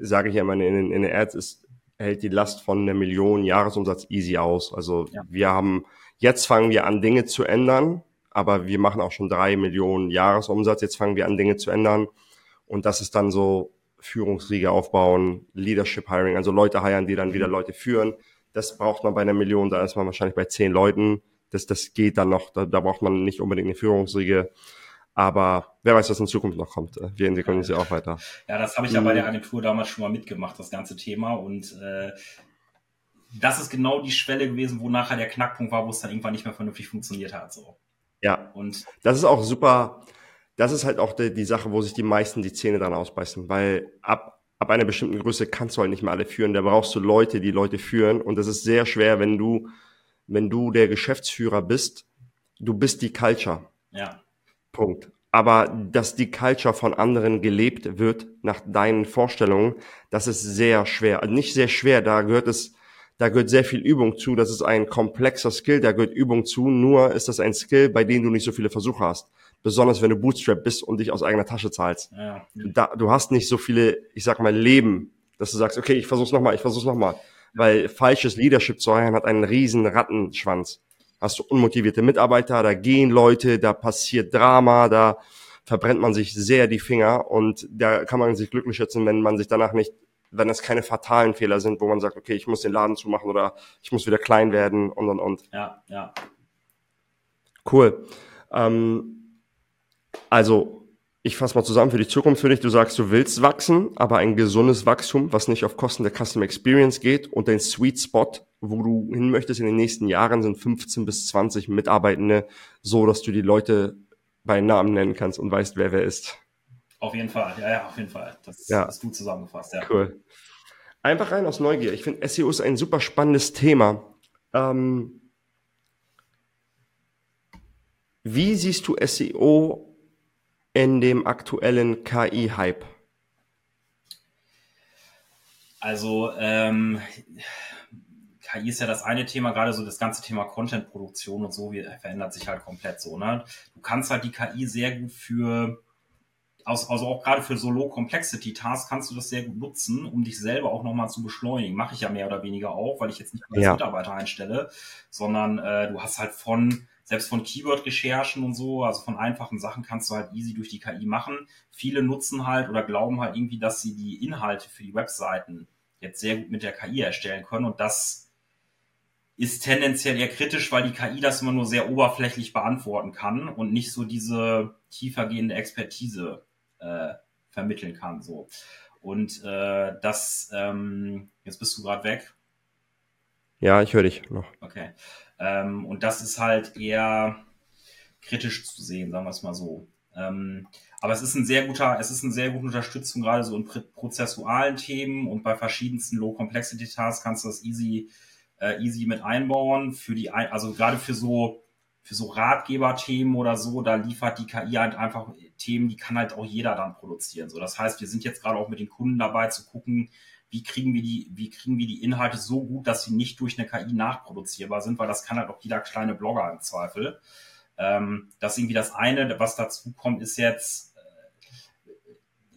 sage ich ja immer in, in, in den Ads, ist, hält die Last von einer Million Jahresumsatz easy aus. Also ja. wir haben, jetzt fangen wir an, Dinge zu ändern, aber wir machen auch schon drei Millionen Jahresumsatz. Jetzt fangen wir an, Dinge zu ändern. Und das ist dann so Führungsriege aufbauen, Leadership Hiring, also Leute heiren, die dann wieder mhm. Leute führen. Das braucht man bei einer Million, da ist man wahrscheinlich bei zehn Leuten. Das, das geht dann noch, da, da braucht man nicht unbedingt eine Führungsriege. Aber wer weiß, was in Zukunft noch kommt. Wir entwickeln uns ja auch weiter. Ja, das habe ich ja bei der mhm. Agentur damals schon mal mitgemacht, das ganze Thema. Und äh, das ist genau die Schwelle gewesen, wo nachher der Knackpunkt war, wo es dann irgendwann nicht mehr vernünftig funktioniert hat. So. Ja, und das ist auch super. Das ist halt auch die, die Sache, wo sich die meisten die Zähne dran ausbeißen, weil ab, ab einer bestimmten Größe kannst du halt nicht mehr alle führen. Da brauchst du Leute, die Leute führen. Und das ist sehr schwer, wenn du, wenn du der Geschäftsführer bist. Du bist die Culture. Ja. Punkt. Aber dass die Culture von anderen gelebt wird nach deinen Vorstellungen, das ist sehr schwer. Nicht sehr schwer, da gehört es da gehört sehr viel Übung zu. Das ist ein komplexer Skill, da gehört Übung zu. Nur ist das ein Skill, bei dem du nicht so viele Versuche hast. Besonders wenn du Bootstrap bist und dich aus eigener Tasche zahlst. Ja. Da, du hast nicht so viele, ich sag mal, Leben, dass du sagst, okay, ich versuch's nochmal, ich versuch's nochmal. Weil falsches Leadership zu heilen hat einen riesen Rattenschwanz. Hast du unmotivierte Mitarbeiter, da gehen Leute, da passiert Drama, da verbrennt man sich sehr die Finger und da kann man sich glücklich schätzen, wenn man sich danach nicht wenn es keine fatalen Fehler sind, wo man sagt, okay, ich muss den Laden zumachen oder ich muss wieder klein werden und und und. Ja, ja. Cool. Ähm, also, ich fasse mal zusammen für die Zukunft für dich. Du sagst, du willst wachsen, aber ein gesundes Wachstum, was nicht auf Kosten der Customer Experience geht und dein Sweet Spot, wo du hin möchtest in den nächsten Jahren, sind 15 bis 20 Mitarbeitende, so dass du die Leute bei Namen nennen kannst und weißt, wer wer ist. Auf jeden Fall, ja, ja, auf jeden Fall. Das ja. hast du zusammengefasst, ja. Cool. Einfach rein aus Neugier. Ich finde, SEO ist ein super spannendes Thema. Ähm, wie siehst du SEO in dem aktuellen KI-Hype? Also, ähm, KI ist ja das eine Thema, gerade so das ganze Thema Content-Produktion und so wie, verändert sich halt komplett so. Ne? Du kannst halt die KI sehr gut für also auch gerade für so Low-Complexity-Tasks kannst du das sehr gut nutzen, um dich selber auch nochmal zu beschleunigen. Mache ich ja mehr oder weniger auch, weil ich jetzt nicht als ja. Mitarbeiter einstelle, sondern äh, du hast halt von, selbst von Keyword-Recherchen und so, also von einfachen Sachen kannst du halt easy durch die KI machen. Viele nutzen halt oder glauben halt irgendwie, dass sie die Inhalte für die Webseiten jetzt sehr gut mit der KI erstellen können und das ist tendenziell eher kritisch, weil die KI das immer nur sehr oberflächlich beantworten kann und nicht so diese tiefergehende Expertise äh, vermitteln kann. So. Und äh, das, ähm, jetzt bist du gerade weg. Ja, ich höre dich noch. Okay. Ähm, und das ist halt eher kritisch zu sehen, sagen wir es mal so. Ähm, aber es ist ein sehr guter, es ist eine sehr gute Unterstützung, gerade so in prozessualen Themen und bei verschiedensten Low-Complexity-Tasks kannst du das easy, äh, easy mit einbauen. Für die, also gerade für so für so Ratgeberthemen oder so, da liefert die KI halt einfach Themen, die kann halt auch jeder dann produzieren. So, das heißt, wir sind jetzt gerade auch mit den Kunden dabei zu gucken, wie kriegen wir die, wie kriegen wir die Inhalte so gut, dass sie nicht durch eine KI nachproduzierbar sind, weil das kann halt auch jeder kleine Blogger im Zweifel. Ähm, das ist irgendwie das eine, was dazu kommt, ist jetzt, äh,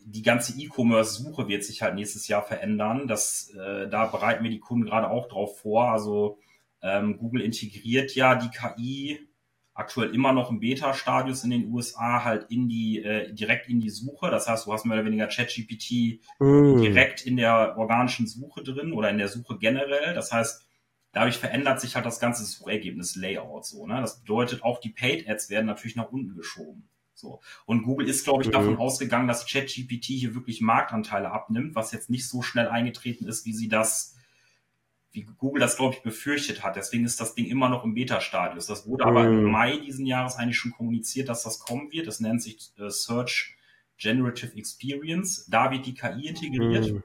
die ganze E-Commerce-Suche wird sich halt nächstes Jahr verändern. Das, äh, da bereiten wir die Kunden gerade auch drauf vor. Also ähm, Google integriert ja die KI aktuell immer noch im Beta-Stadius in den USA halt in die, äh, direkt in die Suche. Das heißt, du hast mehr oder weniger ChatGPT mm. direkt in der organischen Suche drin oder in der Suche generell. Das heißt, dadurch verändert sich halt das ganze Suchergebnis-Layout so. Ne? Das bedeutet, auch die Paid-Ads werden natürlich nach unten geschoben. So. Und Google ist, glaube ich, mhm. davon ausgegangen, dass ChatGPT hier wirklich Marktanteile abnimmt, was jetzt nicht so schnell eingetreten ist, wie sie das, wie Google das, glaube ich, befürchtet hat. Deswegen ist das Ding immer noch im Beta-Stadius. Das wurde mhm. aber im mhm. Mai diesen Jahres eigentlich schon kommuniziert, dass das kommen wird. Das nennt sich äh, Search Generative Experience. Da wird die KI integriert. Mhm.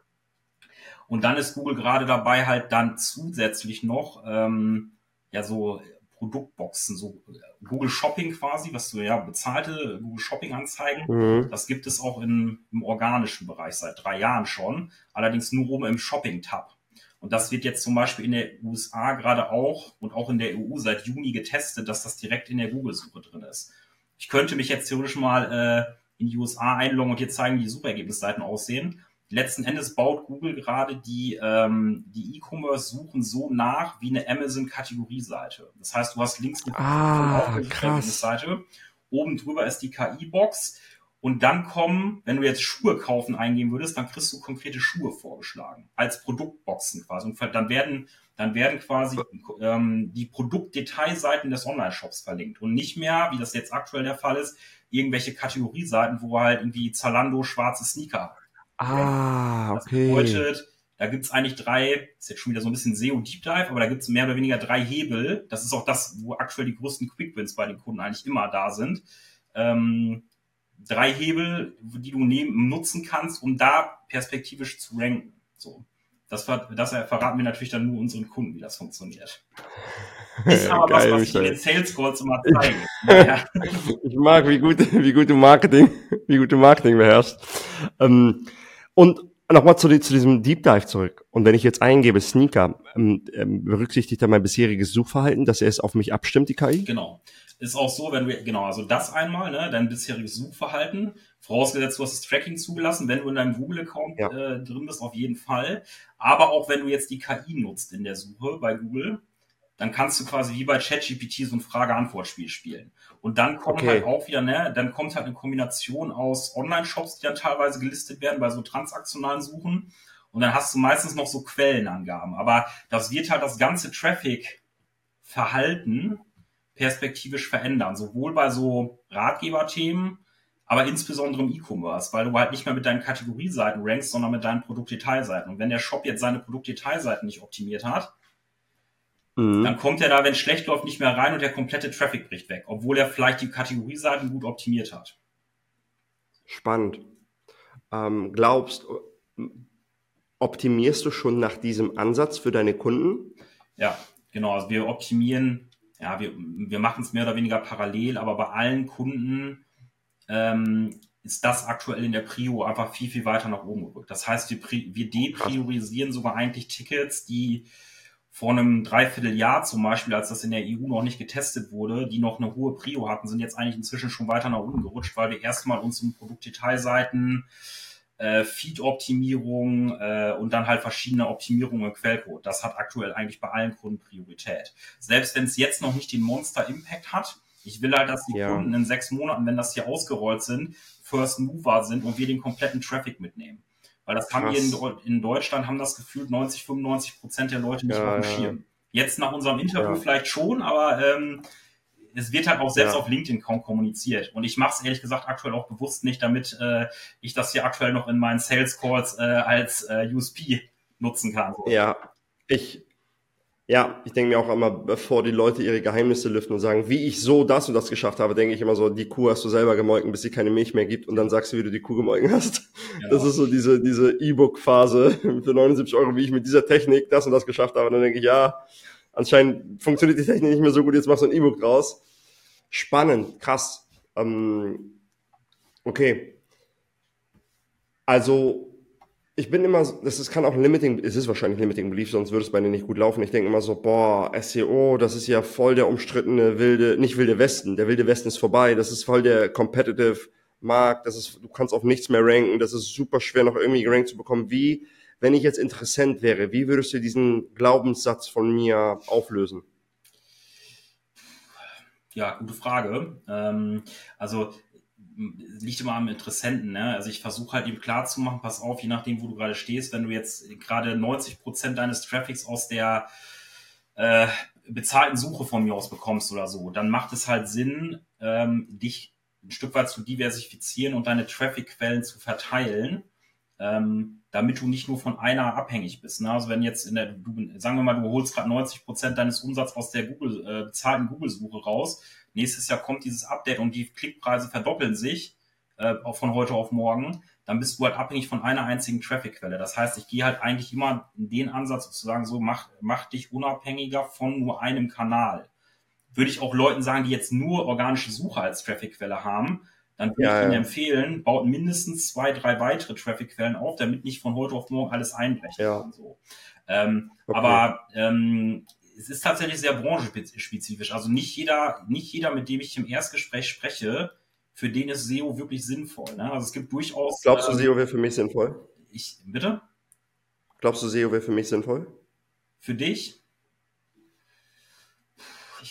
Und dann ist Google gerade dabei, halt dann zusätzlich noch ähm, ja so Produktboxen, so Google Shopping quasi, was du ja bezahlte Google Shopping Anzeigen. Mhm. Das gibt es auch in, im organischen Bereich seit drei Jahren schon, allerdings nur oben im Shopping Tab. Und das wird jetzt zum Beispiel in der USA gerade auch und auch in der EU seit Juni getestet, dass das direkt in der Google-Suche drin ist. Ich könnte mich jetzt theoretisch mal äh, in die USA einloggen und dir zeigen, wie die Suchergebnisseiten aussehen letzten Endes baut Google gerade die, ähm, die E-Commerce-Suchen so nach wie eine Amazon-Kategorieseite. Das heißt, du hast links eine ah, Seite, oben drüber ist die KI-Box und dann kommen, wenn du jetzt Schuhe kaufen eingeben würdest, dann kriegst du konkrete Schuhe vorgeschlagen als Produktboxen quasi. Und dann werden dann werden quasi ähm, die Produktdetailseiten des Online-Shops verlinkt und nicht mehr, wie das jetzt aktuell der Fall ist, irgendwelche Kategorieseiten, wo halt irgendwie Zalando schwarze Sneaker Ah, okay. Das bedeutet, da gibt's eigentlich drei, ist jetzt schon wieder so ein bisschen SEO Deep Dive, aber da gibt's mehr oder weniger drei Hebel. Das ist auch das, wo aktuell die größten Quick Wins bei den Kunden eigentlich immer da sind. Ähm, drei Hebel, die du nehmen, nutzen kannst, um da perspektivisch zu ranken. So. Das, das verraten wir natürlich dann nur unseren Kunden, wie das funktioniert. [laughs] Ist aber Geil, was, was ich in den Sales Calls immer zeige. Ich, [laughs] ich mag, wie gut, wie gut du Marketing, wie gut du Marketing beherrschst. Ähm, und nochmal zu, zu, diesem Deep Dive zurück. Und wenn ich jetzt eingebe Sneaker, ähm, ähm, berücksichtigt er mein bisheriges Suchverhalten, dass er es auf mich abstimmt, die KI? Genau. Ist auch so, wenn du, genau, also das einmal, ne, dein bisheriges Suchverhalten, vorausgesetzt du hast das Tracking zugelassen, wenn du in deinem Google-Account ja. äh, drin bist, auf jeden Fall. Aber auch wenn du jetzt die KI nutzt in der Suche bei Google, dann kannst du quasi wie bei ChatGPT so ein Frage-Antwort-Spiel spielen. Und dann kommt okay. halt auch wieder, ne, dann kommt halt eine Kombination aus Online-Shops, die dann teilweise gelistet werden bei so transaktionalen Suchen. Und dann hast du meistens noch so Quellenangaben. Aber das wird halt das ganze Traffic-Verhalten perspektivisch verändern. Sowohl bei so Ratgeberthemen, aber insbesondere im E-Commerce, weil du halt nicht mehr mit deinen Kategorieseiten rankst, sondern mit deinen Produktdetailseiten. Und wenn der Shop jetzt seine Produktdetailseiten nicht optimiert hat, Mhm. Dann kommt er da, wenn es schlecht läuft, nicht mehr rein und der komplette Traffic bricht weg, obwohl er vielleicht die Kategorieseiten gut optimiert hat. Spannend. Ähm, glaubst, optimierst du schon nach diesem Ansatz für deine Kunden? Ja, genau. Also wir optimieren, ja, wir, wir machen es mehr oder weniger parallel, aber bei allen Kunden ähm, ist das aktuell in der Prio einfach viel, viel weiter nach oben gerückt. Das heißt, wir, wir depriorisieren sogar eigentlich Tickets, die vor einem Dreivierteljahr zum Beispiel, als das in der EU noch nicht getestet wurde, die noch eine hohe Prio hatten, sind jetzt eigentlich inzwischen schon weiter nach unten gerutscht, weil wir erstmal uns um Produktdetailseiten, äh, Feed-Optimierung äh, und dann halt verschiedene Optimierungen im Quellcode. Das hat aktuell eigentlich bei allen Kunden Priorität. Selbst wenn es jetzt noch nicht den Monster-Impact hat, ich will halt, dass die ja. Kunden in sechs Monaten, wenn das hier ausgerollt sind, First Mover sind und wir den kompletten Traffic mitnehmen. Weil das haben wir in, in, Deutschland, haben das gefühlt 90, 95 Prozent der Leute nicht ja, auf dem Schirm. Jetzt nach unserem Interview ja. vielleicht schon, aber ähm, es wird halt auch selbst ja. auf LinkedIn kaum kommuniziert. Und ich mache es ehrlich gesagt aktuell auch bewusst nicht, damit äh, ich das hier aktuell noch in meinen Sales Calls äh, als äh, USP nutzen kann. Ja, ich, ja, ich denke mir auch immer, bevor die Leute ihre Geheimnisse lüften und sagen, wie ich so das und das geschafft habe, denke ich immer so, die Kuh hast du selber gemolken, bis sie keine Milch mehr gibt und dann sagst du, wie du die Kuh gemolken hast. Ja. Das ist so diese, diese E-Book-Phase [laughs] für 79 Euro, wie ich mit dieser Technik das und das geschafft habe. Und dann denke ich, ja, anscheinend funktioniert die Technik nicht mehr so gut, jetzt machst du ein E-Book draus. Spannend, krass. Ähm, okay. Also, ich bin immer, das ist, kann auch Limiting, es ist wahrscheinlich Limiting Belief, sonst würde es bei denen nicht gut laufen. Ich denke immer so, boah, SEO, das ist ja voll der umstrittene wilde, nicht wilde Westen. Der wilde Westen ist vorbei. Das ist voll der competitive Markt. Das ist, du kannst auf nichts mehr ranken. Das ist super schwer, noch irgendwie gerankt zu bekommen. Wie, wenn ich jetzt interessant wäre, wie würdest du diesen Glaubenssatz von mir auflösen? Ja, gute Frage. Ähm, also liegt immer am Interessenten. Ne? Also ich versuche halt ihm klar zu machen, pass auf, je nachdem, wo du gerade stehst, wenn du jetzt gerade 90 Prozent deines Traffics aus der äh, bezahlten Suche von mir aus bekommst oder so, dann macht es halt Sinn, ähm, dich ein Stück weit zu diversifizieren und deine Traffic-Quellen zu verteilen, ähm, damit du nicht nur von einer abhängig bist. Ne? Also wenn jetzt in der, du, sagen wir mal, du holst gerade 90 Prozent deines Umsatzes aus der Google, äh, bezahlten Google-Suche raus, nächstes Jahr kommt dieses Update und die Klickpreise verdoppeln sich, äh, von heute auf morgen, dann bist du halt abhängig von einer einzigen Traffic-Quelle. Das heißt, ich gehe halt eigentlich immer in den Ansatz sozusagen so, mach, mach dich unabhängiger von nur einem Kanal. Würde ich auch Leuten sagen, die jetzt nur organische Suche als Traffic-Quelle haben, dann würde ja, ich Ihnen ja. empfehlen, baut mindestens zwei, drei weitere Traffic-Quellen auf, damit nicht von heute auf morgen alles einbrechen ja. kann. So. Ähm, okay. Aber ähm, es ist tatsächlich sehr branchenspezifisch. Also nicht jeder, nicht jeder, mit dem ich im Erstgespräch spreche, für den ist SEO wirklich sinnvoll. Ne? Also es gibt durchaus. Glaubst du, ähm, SEO wäre für mich sinnvoll? Ich, bitte? Glaubst du, SEO wäre für mich sinnvoll? Für dich?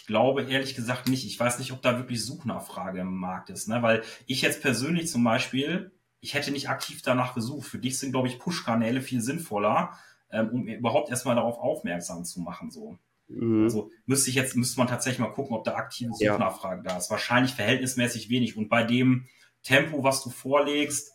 Ich glaube ehrlich gesagt nicht. Ich weiß nicht, ob da wirklich Suchnachfrage im Markt ist, ne? Weil ich jetzt persönlich zum Beispiel, ich hätte nicht aktiv danach gesucht. Für dich sind, glaube ich, Push-Kanäle viel sinnvoller, ähm, um überhaupt erstmal darauf aufmerksam zu machen. So. Mhm. Also müsste ich jetzt, müsste man tatsächlich mal gucken, ob da aktive Suchnachfrage ja. da ist. Wahrscheinlich verhältnismäßig wenig. Und bei dem Tempo, was du vorlegst,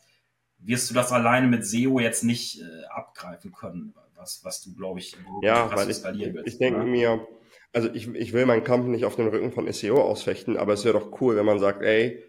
wirst du das alleine mit SEO jetzt nicht äh, abgreifen können, was, was du, glaube ich, ja, weil ich, ich denke mir, also ich, ich will meinen Kampf nicht auf den Rücken von SEO ausfechten, aber es wäre doch cool, wenn man sagt, ey,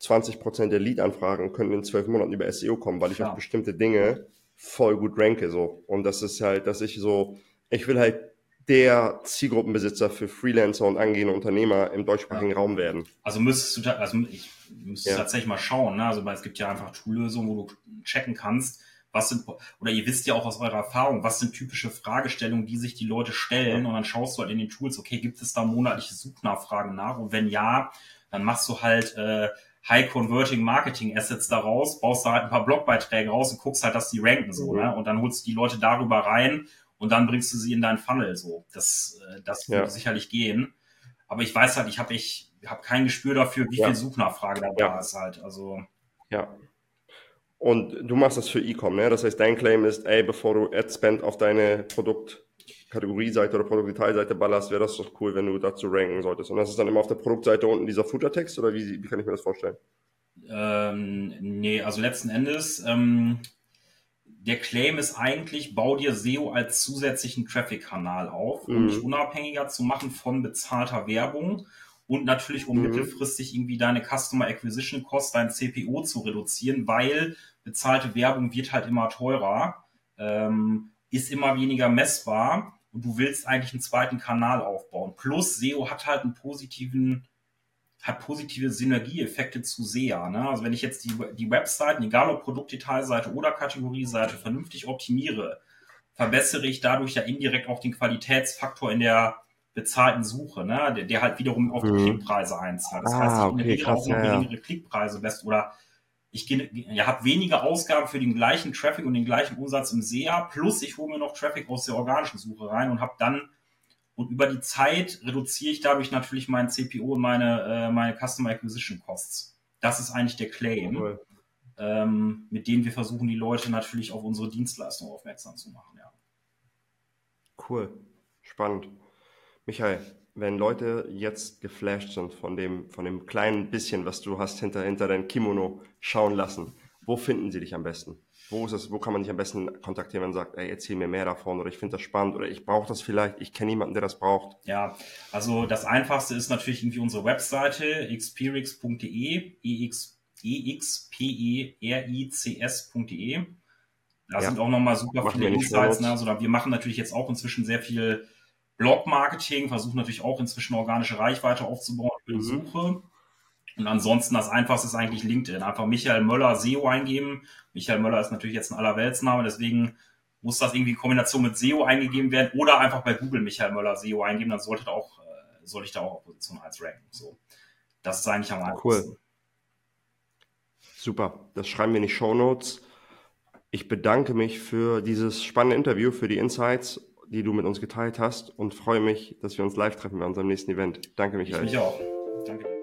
20% der Lead-Anfragen können in zwölf Monaten über SEO kommen, weil ich ja. auf bestimmte Dinge voll gut ranke so. Und das ist halt, dass ich so, ich will halt der Zielgruppenbesitzer für Freelancer und angehende Unternehmer im deutschsprachigen ja. Raum werden. Also müsstest du, also ich müsste ja. tatsächlich mal schauen, ne? Also es gibt ja einfach Toollösungen, wo du checken kannst, was sind, oder ihr wisst ja auch aus eurer Erfahrung, was sind typische Fragestellungen, die sich die Leute stellen und dann schaust du halt in den Tools, okay, gibt es da monatliche Suchnachfragen nach und wenn ja, dann machst du halt äh, High Converting Marketing Assets daraus, baust da halt ein paar Blogbeiträge raus und guckst halt, dass die ranken so, mhm. ne? Und dann holst du die Leute darüber rein und dann bringst du sie in deinen Funnel so. Das, äh, das würde ja. sicherlich gehen. Aber ich weiß halt, ich habe ich hab kein Gespür dafür, wie ja. viel Suchnachfrage da ja. ist halt. Also ja, und du machst das für E-Com, ne? Das heißt, dein Claim ist, ey, bevor du Ad-Spend auf deine Produktkategorieseite oder Produktdetailseite ballerst, wäre das doch cool, wenn du dazu ranken solltest. Und das ist dann immer auf der Produktseite unten dieser Footer-Text oder wie, wie kann ich mir das vorstellen? Ähm, nee, also letzten Endes, ähm, der Claim ist eigentlich, bau dir SEO als zusätzlichen Traffic-Kanal auf, um mhm. dich unabhängiger zu machen von bezahlter Werbung und natürlich, um mhm. mittelfristig irgendwie deine Customer Acquisition Cost, dein CPO zu reduzieren, weil bezahlte Werbung wird halt immer teurer, ähm, ist immer weniger messbar und du willst eigentlich einen zweiten Kanal aufbauen. Plus SEO hat halt einen positiven, hat positive Synergieeffekte zu SEA. Ne? Also wenn ich jetzt die, die Webseiten, egal ob Produktdetailseite oder Kategorieseite, vernünftig optimiere, verbessere ich dadurch ja indirekt auch den Qualitätsfaktor in der bezahlten Suche, ne? der, der halt wiederum auf die mhm. Klickpreise einzahlt. Das ah, heißt, ich okay, generiere auch noch ja, geringere Klickpreise best oder ich ja, habe weniger Ausgaben für den gleichen Traffic und den gleichen Umsatz im SEA, plus ich hole mir noch Traffic aus der organischen Suche rein und habe dann und über die Zeit reduziere ich dadurch natürlich meinen CPO und meine, äh, meine Customer Acquisition Costs. Das ist eigentlich der Claim, cool. ähm, mit dem wir versuchen, die Leute natürlich auf unsere Dienstleistung aufmerksam zu machen. Ja. Cool, spannend. Michael, wenn Leute jetzt geflasht sind von dem, von dem kleinen bisschen, was du hast hinter, hinter dein Kimono schauen lassen, wo finden sie dich am besten? Wo ist es, wo kann man dich am besten kontaktieren, wenn man sagt, ey, erzähl mir mehr davon oder ich finde das spannend oder ich brauche das vielleicht, ich kenne jemanden, der das braucht? Ja, also das einfachste ist natürlich irgendwie unsere Webseite xperix.de, ex, experix.de. Da ja. sind auch nochmal super Machen viele Insights. Ne? Also, wir machen natürlich jetzt auch inzwischen sehr viel Blog-Marketing, versuchen natürlich auch inzwischen organische Reichweite aufzubauen für die mhm. Suche. Und ansonsten das einfachste ist eigentlich LinkedIn. Einfach Michael Möller SEO eingeben. Michael Möller ist natürlich jetzt ein Allerweltsname, deswegen muss das irgendwie in Kombination mit SEO eingegeben werden oder einfach bei Google Michael Möller SEO eingeben, dann sollte da auch, äh, sollte ich da auch auf Position 1 ranken. So. Das ist eigentlich am einfachsten. Cool. Super. Das schreiben wir in die Show Notes. Ich bedanke mich für dieses spannende Interview, für die Insights die du mit uns geteilt hast und freue mich, dass wir uns live treffen bei unserem nächsten Event. Danke, Michael. Ich mich auch. Danke.